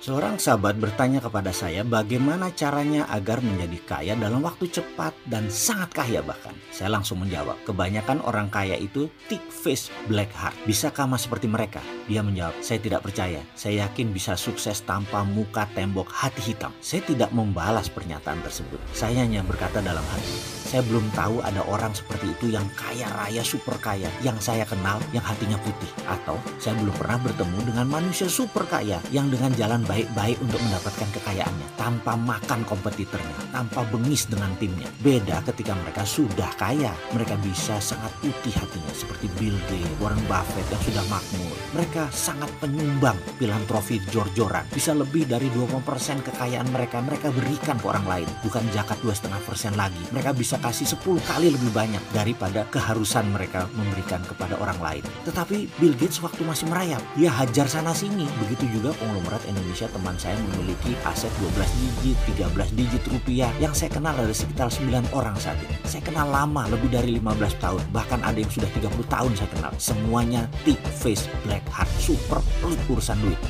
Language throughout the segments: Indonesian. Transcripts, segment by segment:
Seorang sahabat bertanya kepada saya bagaimana caranya agar menjadi kaya dalam waktu cepat dan sangat kaya bahkan. Saya langsung menjawab, kebanyakan orang kaya itu thick face black heart. Bisakah mas seperti mereka? Dia menjawab, saya tidak percaya. Saya yakin bisa sukses tanpa muka tembok hati hitam. Saya tidak membalas pernyataan tersebut. Saya hanya berkata dalam hati, saya belum tahu ada orang seperti itu yang kaya raya super kaya yang saya kenal yang hatinya putih. Atau saya belum pernah bertemu dengan manusia super kaya yang dengan jalan baik-baik untuk mendapatkan kekayaannya tanpa makan kompetitornya, tanpa bengis dengan timnya. Beda ketika mereka sudah kaya, mereka bisa sangat putih hatinya seperti Bill Gates, Warren Buffett yang sudah makmur. Mereka sangat penyumbang filantropi jor-joran. Bisa lebih dari 20% kekayaan mereka mereka berikan ke orang lain, bukan zakat 2,5% lagi. Mereka bisa kasih 10 kali lebih banyak daripada keharusan mereka memberikan kepada orang lain. Tetapi Bill Gates waktu masih merayap, dia hajar sana sini. Begitu juga konglomerat Indonesia teman saya memiliki aset 12 digit, 13 digit rupiah yang saya kenal ada sekitar 9 orang saat ini. Saya kenal lama, lebih dari 15 tahun, bahkan ada yang sudah 30 tahun saya kenal. Semuanya thick face, black heart, super pelit urusan duit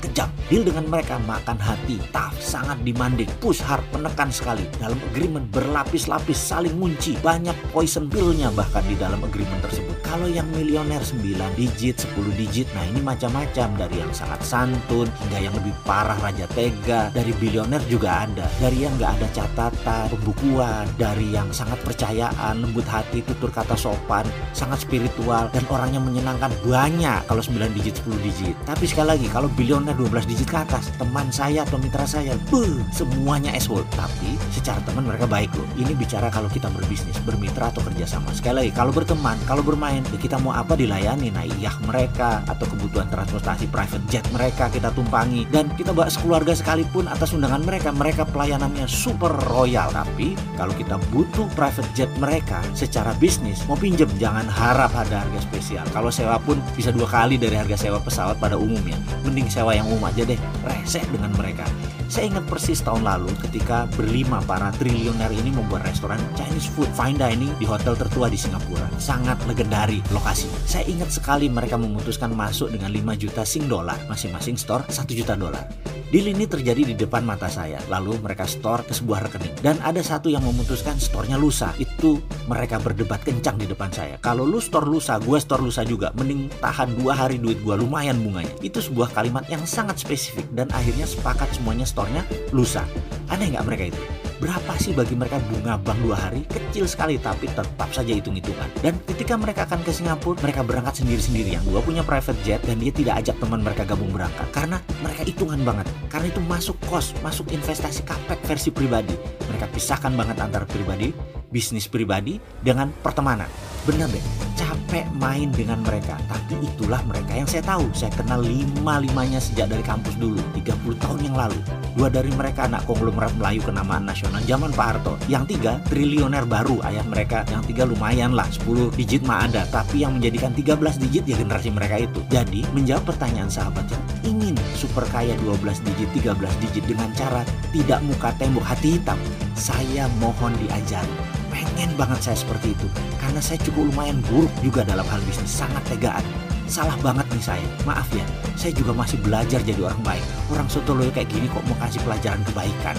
kejam. Deal dengan mereka makan hati, tough, sangat demanding, push hard, menekan sekali. Dalam agreement berlapis-lapis, saling munci, banyak poison pill-nya bahkan di dalam agreement tersebut. Kalau yang milioner 9 digit, 10 digit, nah ini macam-macam dari yang sangat santun hingga yang lebih parah raja tega, dari bilioner juga ada, dari yang nggak ada catatan, pembukuan, dari yang sangat percayaan, lembut hati, tutur kata sopan, sangat spiritual dan orangnya menyenangkan banyak kalau 9 digit, 10 digit. Tapi sekali lagi kalau bilioner 12 digit ke atas teman saya atau mitra saya buh, semuanya asshole tapi secara teman mereka baik loh. Ini bicara kalau kita berbisnis bermitra atau kerjasama. Sekali lagi kalau berteman kalau bermain ya kita mau apa dilayani? Nah iya mereka atau kebutuhan transportasi private jet mereka kita tumpangi. Dan kita bawa sekeluarga sekalipun atas undangan mereka mereka pelayanannya super royal. Tapi kalau kita butuh private jet mereka secara bisnis mau pinjem jangan harap ada harga spesial. Kalau sewa pun bisa dua kali dari harga sewa pesawat pada umumnya. Mending sewa yang umum aja deh resek dengan mereka saya ingat persis tahun lalu ketika berlima para triliuner ini membuat restoran Chinese food fine dining di hotel tertua di Singapura. Sangat legendari lokasi. Saya ingat sekali mereka memutuskan masuk dengan 5 juta sing dolar, masing-masing store 1 juta dolar. Deal ini terjadi di depan mata saya. Lalu mereka store ke sebuah rekening. Dan ada satu yang memutuskan store-nya lusa. Itu mereka berdebat kencang di depan saya. Kalau lu store lusa, gue store lusa juga. Mending tahan dua hari duit gue lumayan bunganya. Itu sebuah kalimat yang sangat spesifik. Dan akhirnya sepakat semuanya store-nya lusa. Aneh nggak mereka itu? Berapa sih bagi mereka bunga bank dua hari? Kecil sekali tapi tetap saja hitung-hitungan. Dan ketika mereka akan ke Singapura, mereka berangkat sendiri-sendiri. Yang dua punya private jet dan dia tidak ajak teman mereka gabung berangkat. Karena mereka hitungan banget. Karena itu masuk kos, masuk investasi kapek versi pribadi. Mereka pisahkan banget antara pribadi, bisnis pribadi dengan pertemanan. Benar deh, capek main dengan mereka. Tapi itulah mereka yang saya tahu. Saya kenal lima-limanya sejak dari kampus dulu, 30 tahun yang lalu. Dua dari mereka anak konglomerat Melayu kenamaan nasional zaman Pak Harto. Yang tiga triliuner baru ayah mereka. Yang tiga lumayan lah 10 digit mah ada. Tapi yang menjadikan 13 digit ya generasi mereka itu. Jadi menjawab pertanyaan sahabat yang ingin super kaya 12 digit, 13 digit dengan cara tidak muka tembok hati hitam. Saya mohon diajari pengen banget saya seperti itu. Karena saya cukup lumayan buruk juga dalam hal bisnis. Sangat tegaan. Salah banget nih saya. Maaf ya saya juga masih belajar jadi orang baik. Orang soto kayak gini kok mau kasih pelajaran kebaikan